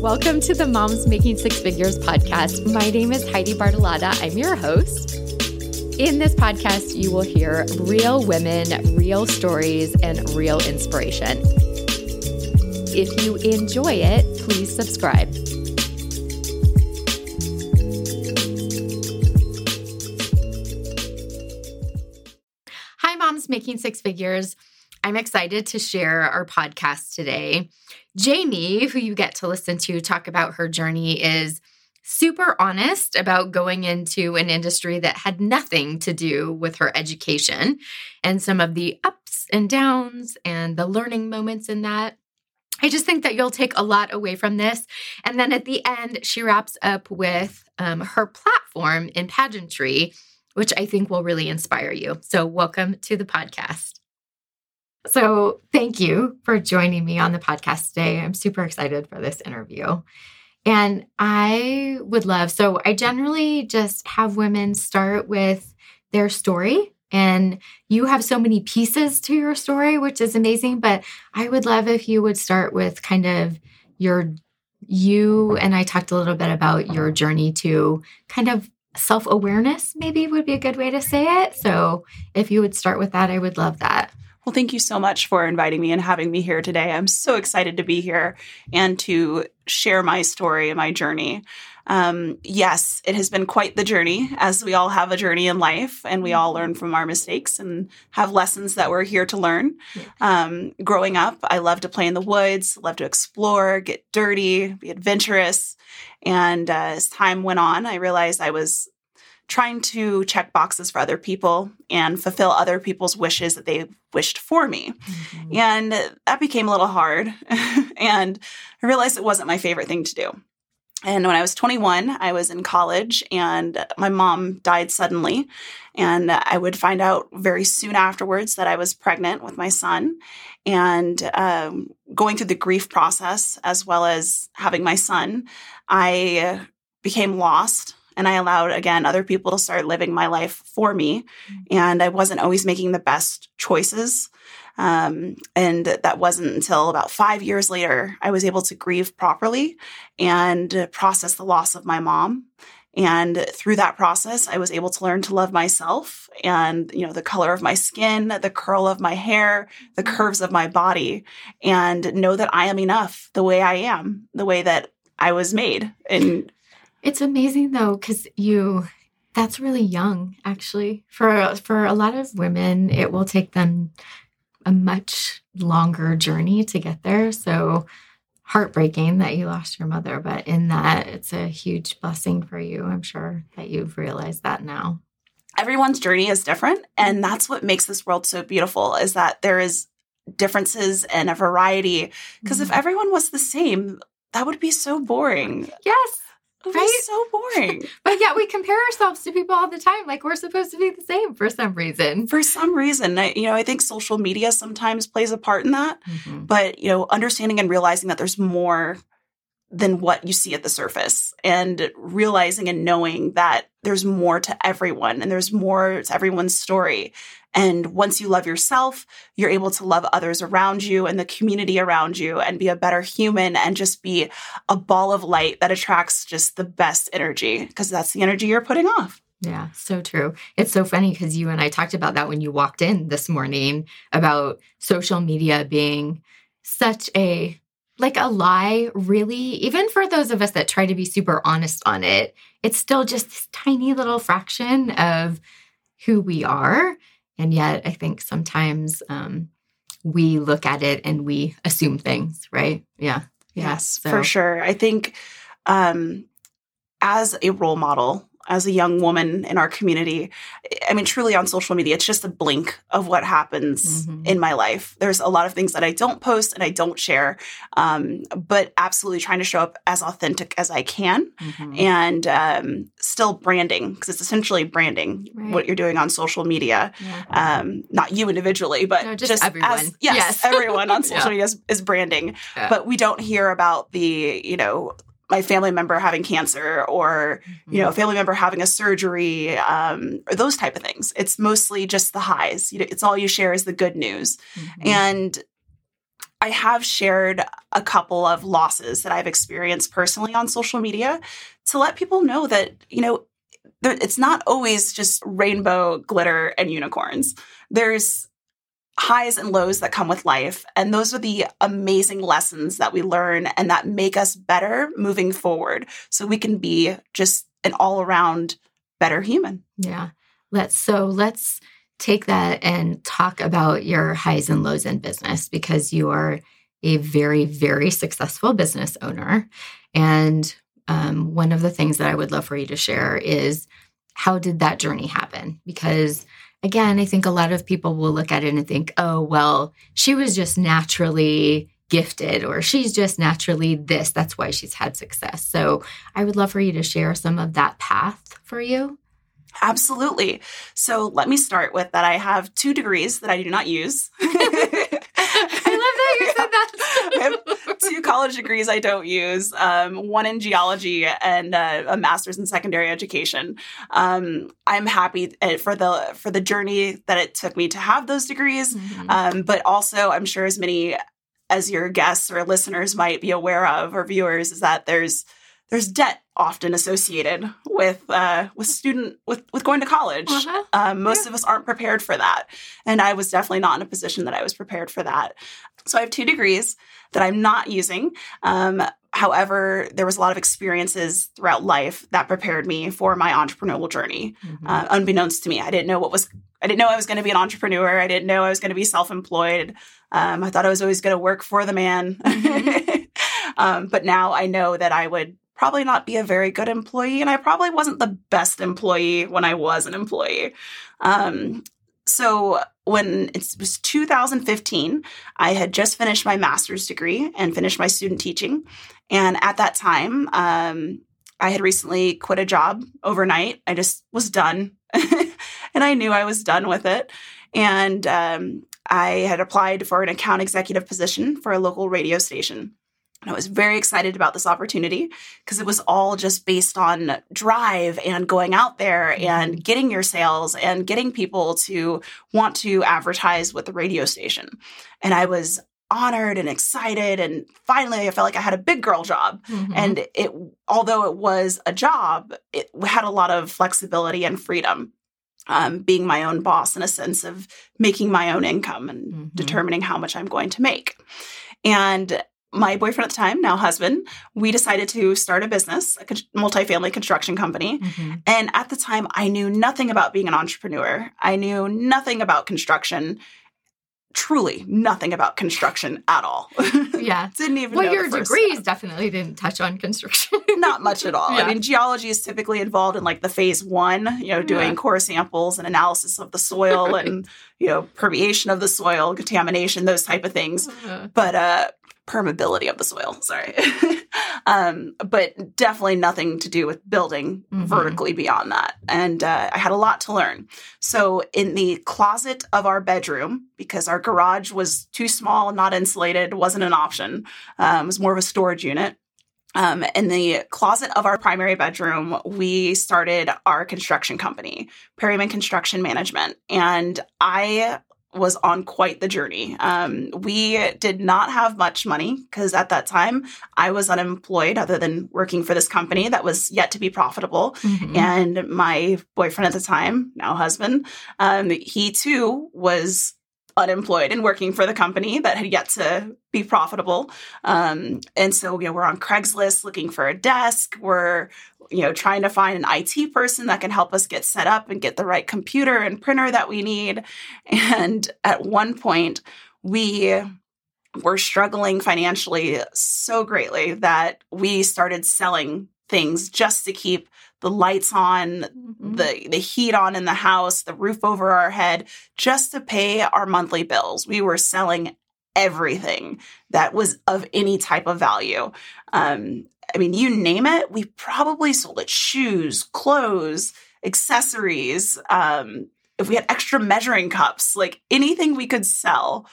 Welcome to the Moms Making Six Figures podcast. My name is Heidi Bartolotta. I'm your host. In this podcast, you will hear real women, real stories, and real inspiration. If you enjoy it, please subscribe. Hi, Moms Making Six Figures. I'm excited to share our podcast today. Jamie, who you get to listen to talk about her journey, is super honest about going into an industry that had nothing to do with her education and some of the ups and downs and the learning moments in that. I just think that you'll take a lot away from this. And then at the end, she wraps up with um, her platform in pageantry, which I think will really inspire you. So, welcome to the podcast. So, thank you for joining me on the podcast today. I'm super excited for this interview. And I would love, so I generally just have women start with their story. And you have so many pieces to your story, which is amazing. But I would love if you would start with kind of your, you and I talked a little bit about your journey to kind of self awareness, maybe would be a good way to say it. So if you would start with that, I would love that. Well, thank you so much for inviting me and having me here today. I'm so excited to be here and to share my story and my journey. Um, yes, it has been quite the journey, as we all have a journey in life, and we all learn from our mistakes and have lessons that we're here to learn. Um, growing up, I loved to play in the woods, loved to explore, get dirty, be adventurous. And uh, as time went on, I realized I was trying to check boxes for other people and fulfill other people's wishes that they wished for me. Mm-hmm. And that became a little hard. and I realized it wasn't my favorite thing to do. And when I was 21, I was in college and my mom died suddenly. And I would find out very soon afterwards that I was pregnant with my son. And um, going through the grief process, as well as having my son, I became lost and I allowed, again, other people to start living my life for me. Mm-hmm. And I wasn't always making the best choices. Um, and that wasn't until about five years later I was able to grieve properly and process the loss of my mom. And through that process, I was able to learn to love myself and, you know, the color of my skin, the curl of my hair, the mm-hmm. curves of my body, and know that I am enough the way I am, the way that I was made. And it's amazing though, because you that's really young actually. For for a lot of women, it will take them a much longer journey to get there. So heartbreaking that you lost your mother, but in that it's a huge blessing for you. I'm sure that you've realized that now. Everyone's journey is different, and that's what makes this world so beautiful is that there is differences and a variety because mm-hmm. if everyone was the same, that would be so boring. Yes. It right? so boring. but yet we compare ourselves to people all the time. Like we're supposed to be the same for some reason. For some reason. I, you know, I think social media sometimes plays a part in that. Mm-hmm. But, you know, understanding and realizing that there's more than what you see at the surface and realizing and knowing that there's more to everyone and there's more to everyone's story. And once you love yourself, you're able to love others around you and the community around you and be a better human and just be a ball of light that attracts just the best energy because that's the energy you're putting off. Yeah, so true. It's so funny because you and I talked about that when you walked in this morning about social media being such a like a lie, really, even for those of us that try to be super honest on it, it's still just this tiny little fraction of who we are. And yet, I think sometimes um, we look at it and we assume things, right? Yeah. Yes, so. for sure. I think um, as a role model, as a young woman in our community. I mean, truly on social media, it's just a blink of what happens mm-hmm. in my life. There's a lot of things that I don't post and I don't share, um, but absolutely trying to show up as authentic as I can mm-hmm. and um, still branding because it's essentially branding right. what you're doing on social media. Yeah. Um, not you individually, but no, just, just, everyone. As, yes, yes. everyone on social yeah. media is, is branding. Yeah. But we don't hear about the, you know, my family member having cancer or mm-hmm. you know a family member having a surgery um, or those type of things it's mostly just the highs you know, it's all you share is the good news mm-hmm. and I have shared a couple of losses that I've experienced personally on social media to let people know that, you know, it's not always just rainbow, glitter, and unicorns. There's highs and lows that come with life. And those are the amazing lessons that we learn and that make us better moving forward. So we can be just an all around better human. Yeah. Let's, so let's take that and talk about your highs and lows in business because you are a very, very successful business owner. And um, one of the things that I would love for you to share is how did that journey happen? Because again, I think a lot of people will look at it and think, oh, well, she was just naturally gifted or she's just naturally this. That's why she's had success. So I would love for you to share some of that path for you. Absolutely. So let me start with that I have two degrees that I do not use. two college degrees I don't use, um, one in geology and uh, a master's in secondary education. Um, I'm happy uh, for the for the journey that it took me to have those degrees, mm-hmm. um, but also I'm sure as many as your guests or listeners might be aware of or viewers is that there's there's debt often associated with uh, with student with with going to college. Uh-huh. Um, most yeah. of us aren't prepared for that, and I was definitely not in a position that I was prepared for that. So I have two degrees that I'm not using. Um, however, there was a lot of experiences throughout life that prepared me for my entrepreneurial journey. Mm-hmm. Uh, unbeknownst to me, I didn't know what was. I didn't know I was going to be an entrepreneur. I didn't know I was going to be self-employed. Um, I thought I was always going to work for the man. Mm-hmm. um, but now I know that I would probably not be a very good employee, and I probably wasn't the best employee when I was an employee. Um, so when it was 2015, I had just finished my master's degree and finished my student teaching. And at that time, um, I had recently quit a job overnight. I just was done. and I knew I was done with it. And um, I had applied for an account executive position for a local radio station. And I was very excited about this opportunity because it was all just based on drive and going out there and mm-hmm. getting your sales and getting people to want to advertise with the radio station. And I was honored and excited and finally I felt like I had a big girl job. Mm-hmm. And it although it was a job, it had a lot of flexibility and freedom. Um, being my own boss in a sense of making my own income and mm-hmm. determining how much I'm going to make. And my boyfriend at the time, now husband, we decided to start a business, a multifamily construction company. Mm-hmm. And at the time, I knew nothing about being an entrepreneur. I knew nothing about construction. Truly nothing about construction at all. Yeah. didn't even well, your degrees step. definitely didn't touch on construction. Not much at all. Yeah. I mean, geology is typically involved in like the phase one, you know, doing yeah. core samples and analysis of the soil right. and, you know, permeation of the soil, contamination, those type of things. Uh-huh. But uh permeability of the soil. Sorry. um, but definitely nothing to do with building mm-hmm. vertically beyond that. And uh, I had a lot to learn. So, in the closet of our bedroom, because our garage was too small, not insulated, wasn't an option, um, it was more of a storage unit. Um, in the closet of our primary bedroom, we started our construction company, Perryman Construction Management. And I was on quite the journey. Um, we did not have much money because at that time I was unemployed, other than working for this company that was yet to be profitable. Mm-hmm. And my boyfriend at the time, now husband, um, he too was unemployed and working for the company that had yet to be profitable. Um, and so, you know, we're on Craigslist looking for a desk. We're you know, trying to find an IT person that can help us get set up and get the right computer and printer that we need. And at one point, we were struggling financially so greatly that we started selling things just to keep the lights on, mm-hmm. the the heat on in the house, the roof over our head, just to pay our monthly bills. We were selling everything that was of any type of value. Um, I mean, you name it, we probably sold it shoes, clothes, accessories. Um, if we had extra measuring cups, like anything we could sell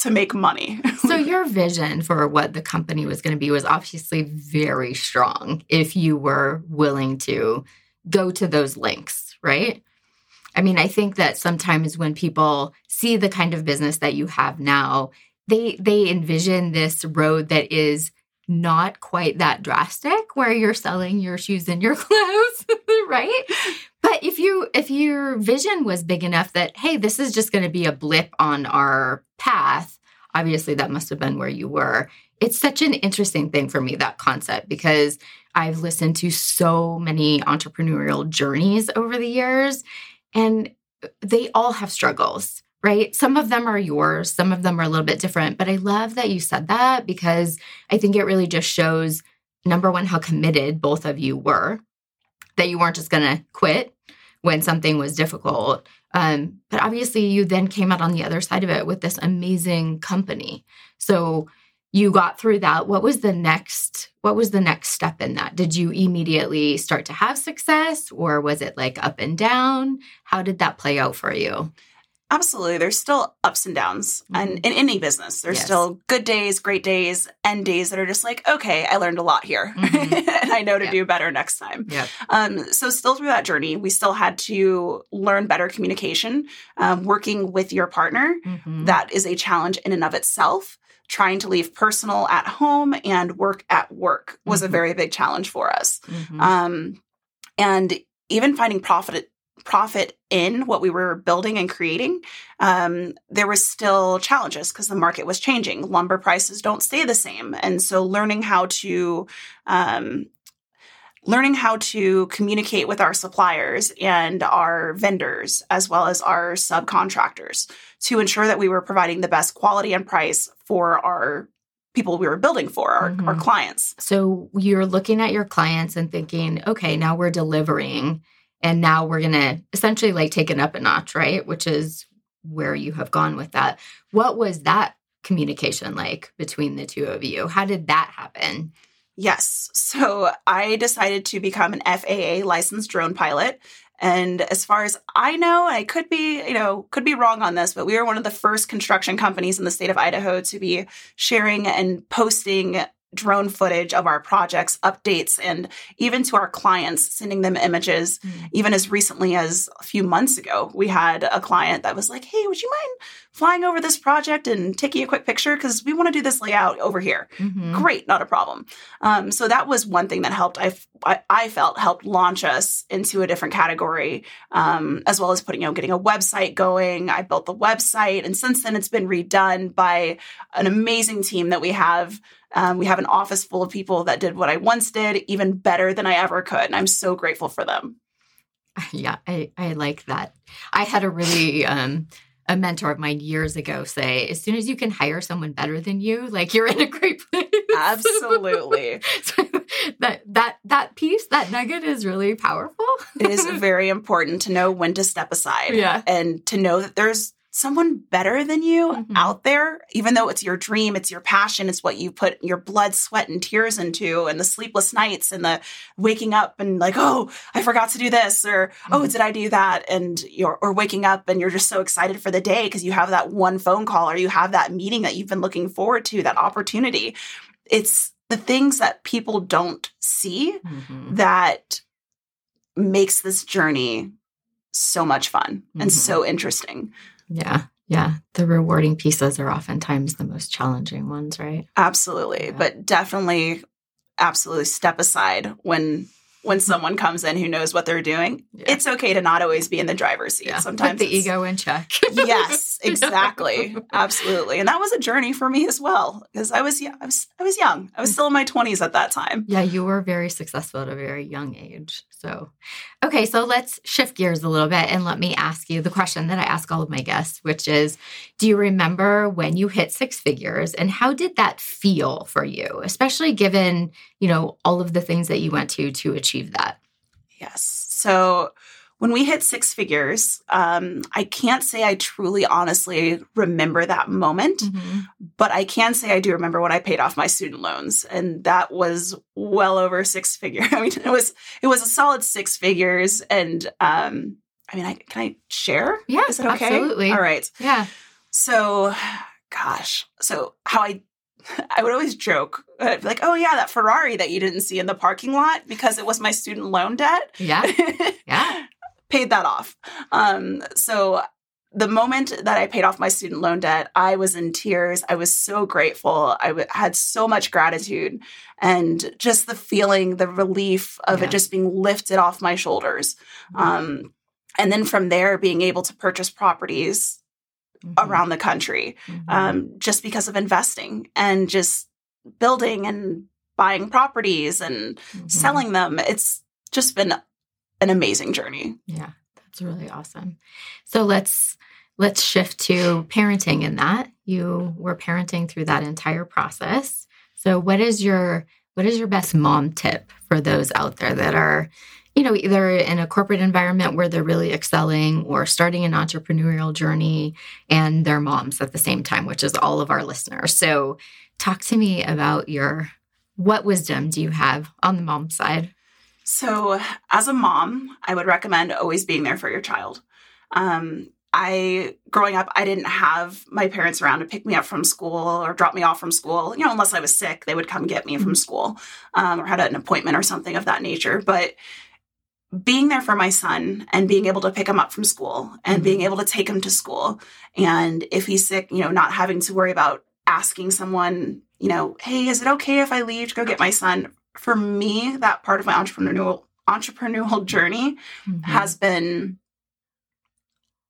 to make money. so, your vision for what the company was going to be was obviously very strong if you were willing to go to those links, right? I mean, I think that sometimes when people see the kind of business that you have now, they they envision this road that is not quite that drastic where you're selling your shoes and your clothes, right? But if you if your vision was big enough that hey, this is just going to be a blip on our path, obviously that must have been where you were. It's such an interesting thing for me that concept because I've listened to so many entrepreneurial journeys over the years and they all have struggles right? Some of them are yours, some of them are a little bit different. But I love that you said that because I think it really just shows number one, how committed both of you were, that you weren't just going to quit when something was difficult. Um, but obviously, you then came out on the other side of it with this amazing company. So you got through that. What was the next? What was the next step in that? Did you immediately start to have success, or was it like up and down? How did that play out for you? Absolutely. There's still ups and downs. Mm-hmm. And in any business, there's yes. still good days, great days, and days that are just like, okay, I learned a lot here. Mm-hmm. and I know to do better next time. Yep. Um, so, still through that journey, we still had to learn better communication. Um, working with your partner, mm-hmm. that is a challenge in and of itself. Trying to leave personal at home and work at work was a mm-hmm. very big challenge for us. Mm-hmm. Um, and even finding profit profit in what we were building and creating, um, there was still challenges because the market was changing. Lumber prices don't stay the same, and so learning how to um, learning how to communicate with our suppliers and our vendors as well as our subcontractors to ensure that we were providing the best quality and price for our people we were building for our, mm-hmm. our clients so you're looking at your clients and thinking okay now we're delivering and now we're going to essentially like take it up a notch, right? Which is where you have gone with that. What was that communication like between the two of you? How did that happen? Yes. So I decided to become an FAA licensed drone pilot. And as far as I know, I could be, you know, could be wrong on this, but we were one of the first construction companies in the state of Idaho to be sharing and posting drone footage of our projects, updates, and even to our clients, sending them images. Mm. Even as recently as a few months ago, we had a client that was like, Hey, would you mind flying over this project and taking a quick picture? Because we want to do this layout over here. Mm-hmm. Great, not a problem. Um, so that was one thing that helped, I, I, felt helped launch us into a different category, um, as well as putting, you know, getting a website going. I built the website, and since then it's been redone by an amazing team that we have um, we have an office full of people that did what I once did even better than I ever could. And I'm so grateful for them. Yeah, I, I like that. I had a really, um, a mentor of mine years ago say, as soon as you can hire someone better than you, like you're in a great place. Absolutely. so that that that piece, that nugget is really powerful. it is very important to know when to step aside. Yeah. And to know that there's someone better than you mm-hmm. out there, even though it's your dream, it's your passion, it's what you put your blood, sweat, and tears into, and the sleepless nights and the waking up and like, oh, I forgot to do this, or oh, mm-hmm. oh, did I do that? And you're or waking up and you're just so excited for the day because you have that one phone call or you have that meeting that you've been looking forward to, that opportunity. It's the things that people don't see mm-hmm. that makes this journey so much fun and so mm-hmm. interesting. Yeah. Yeah. The rewarding pieces are oftentimes the most challenging ones, right? Absolutely. Yeah. But definitely, absolutely step aside when when someone comes in who knows what they're doing, yeah. it's okay to not always be in the driver's seat. Yeah. Sometimes Put the ego in check. yes, exactly, absolutely. And that was a journey for me as well because I was, I was, I was young. I was mm. still in my twenties at that time. Yeah, you were very successful at a very young age. So, okay, so let's shift gears a little bit and let me ask you the question that I ask all of my guests, which is, do you remember when you hit six figures and how did that feel for you, especially given you know all of the things that you went to to achieve achieve that? Yes. So when we hit six figures, um, I can't say I truly honestly remember that moment, mm-hmm. but I can say I do remember when I paid off my student loans, and that was well over six figures. I mean, it was it was a solid six figures, and um, I mean, I, can I share? Yeah, is it okay? Absolutely. All right. Yeah. So, gosh, so how I I would always joke, uh, like, oh, yeah, that Ferrari that you didn't see in the parking lot because it was my student loan debt. Yeah. Yeah. Paid that off. Um, so the moment that I paid off my student loan debt, I was in tears. I was so grateful. I w- had so much gratitude and just the feeling, the relief of Yeah. it just being lifted off my shoulders. Um, and then from there, being able to purchase properties Mhm. around the country Mhm. um, just because of investing and just building and buying properties and Mhm. selling them. It's just been an amazing journey. Yeah, that's really awesome. So let's let's shift to parenting in that. You were parenting through that entire process. So what is your what is your best mom tip for those out there that are you know either in a corporate environment where they're really excelling or starting an entrepreneurial journey and they're moms at the same time which is all of our listeners so talk to me about your what wisdom do you have on the mom side So, as a mom, I would recommend always being there for your child. Um, I, growing up, I didn't have my parents around to pick me up from school or drop me off from school. You know, unless I was sick, they would come get me from school um, or had an appointment or something of that nature. But being there for my son and being able to pick him up from school and being able to take him to school, and if he's sick, you know, not having to worry about asking someone, you know, hey, is it okay if I leave to go get my son? For me, that part of my entrepreneurial entrepreneurial journey Mhm. has been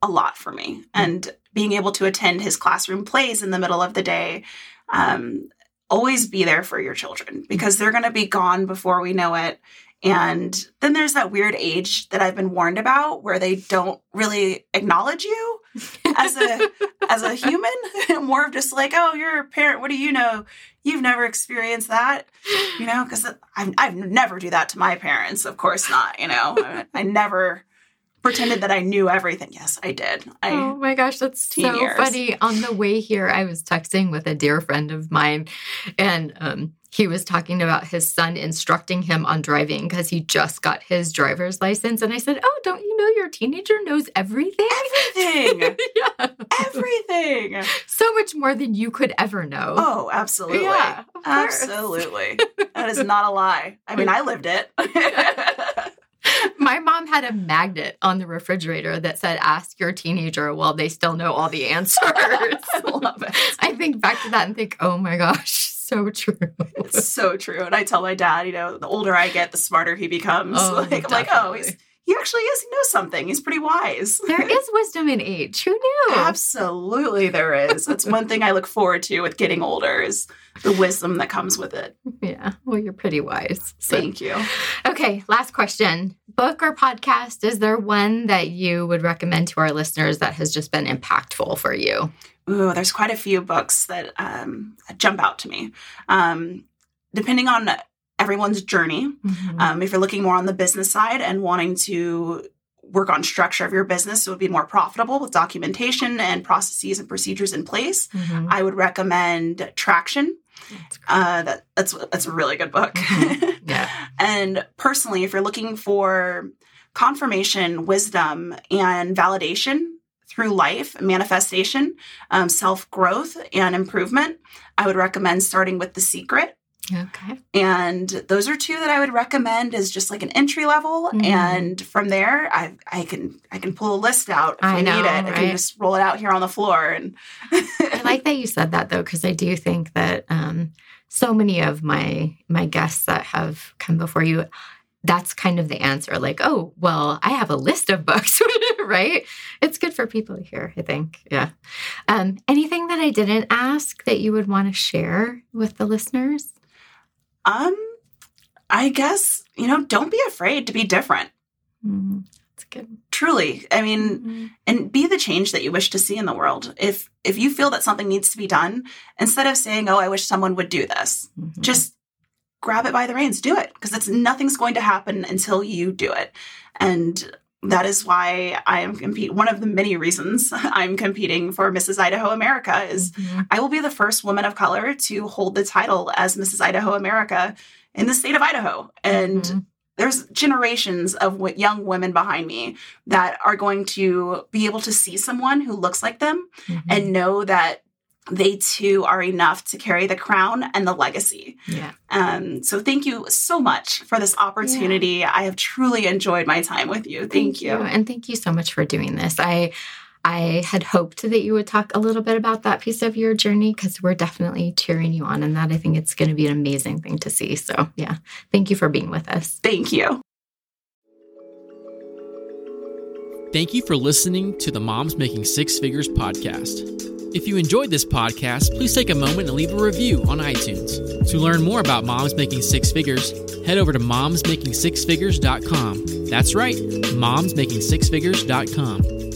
a lot for me. And being able to attend his classroom plays in the middle of the day um, always be there for your children because they're going to be gone before we know it and then there's that weird age that i've been warned about where they don't really acknowledge you as a as a human. More of just like oh you're a parent. What do you know? You've never experienced that. You know because I, I never do that to my parents of course not you know? I, I never pretended that i knew everything yes i did i oh my gosh, that's so years. funny. On the way here, I was texting with a dear friend of mine, and um, he was talking about his son instructing him on driving because he just got his driver's license. And I said, Oh, don't you know your teenager knows everything? everything yeah. everything So much more than you could ever know. oh absolutely Yeah, absolutely that is not a lie i mean i lived it had a magnet on the refrigerator that said, Ask your teenager while they still know all the answers. I love it. I think back to that and think, Oh my gosh, so true. It's so true. And I tell my dad, you know, the older I get, the smarter he becomes. Oh, like, I'm like, oh, he's, he actually is, he knows something. He's pretty wise. There is wisdom in age. Who knew? Absolutely, there is. That's one thing I look forward to with getting older is the wisdom that comes with it. Yeah. Well, you're pretty wise. So- Thank you. Okay. Last question Book or podcast? Is there one that you would recommend to our listeners that has just been impactful for you? Ooh, there's quite a few books that um, jump out to me. Um, depending on everyone's journey, Um, if you're looking more on the business side and wanting to work on structure of your business so it would be more profitable with documentation and processes and procedures in place, Mhm. I would recommend Traction. That's. Uh, that, that's that's a really good book. Mhm. Yeah. and personally, if you're looking for confirmation, wisdom, and validation through life, manifestation, um, self growth, and improvement, I would recommend starting with The Secret. Okay. And those are two that I would recommend as just like an entry level. Mhm. And from there, I I can I can pull a list out if I we know, need it. I right? can just roll it out here on the floor. And I like that you said that though, because I do think that um, so many of my my guests that have come before you, that's kind of the answer. Like, oh, well, I have a list of books, right? It's good for people to hear. I think, yeah. Um, anything that I didn't ask that you would want to share with the listeners? Um, I guess you know, don't be afraid to be different. Mm, that's good. Truly, I mean, Mhm. and be the change that you wish to see in the world. If if you feel that something needs to be done, instead of saying, "Oh, I wish someone would do this," Mhm. just grab it by the reins, do it because it's nothing's going to happen until you do it. And that is why I am compete. One of the many reasons I'm competing for Mrs. Idaho America is Mhm. I will be the first woman of color to hold the title as Mrs. Idaho America in the state of Idaho. And Mhm. there's generations of young women behind me that are going to be able to see someone who looks like them Mhm. and know that they too are enough to carry the crown and the legacy. yeah. Um, so thank you so much for this opportunity. I have truly enjoyed my time with you. Thank, you. And thank you so much for doing this. I I had hoped that you would talk a little bit about that piece of your journey because we're definitely cheering you on and that. I think it's going to be an amazing thing to see. So, yeah, thank you for being with us. Thank you. Thank you for listening to the Moms Making Six Figures podcast. If you enjoyed this podcast, please take a moment and leave a review on iTunes. To learn more about Moms Making Six Figures, head over to momsmakingsixfigures.com. That's right, momsmakingsixfigures.com.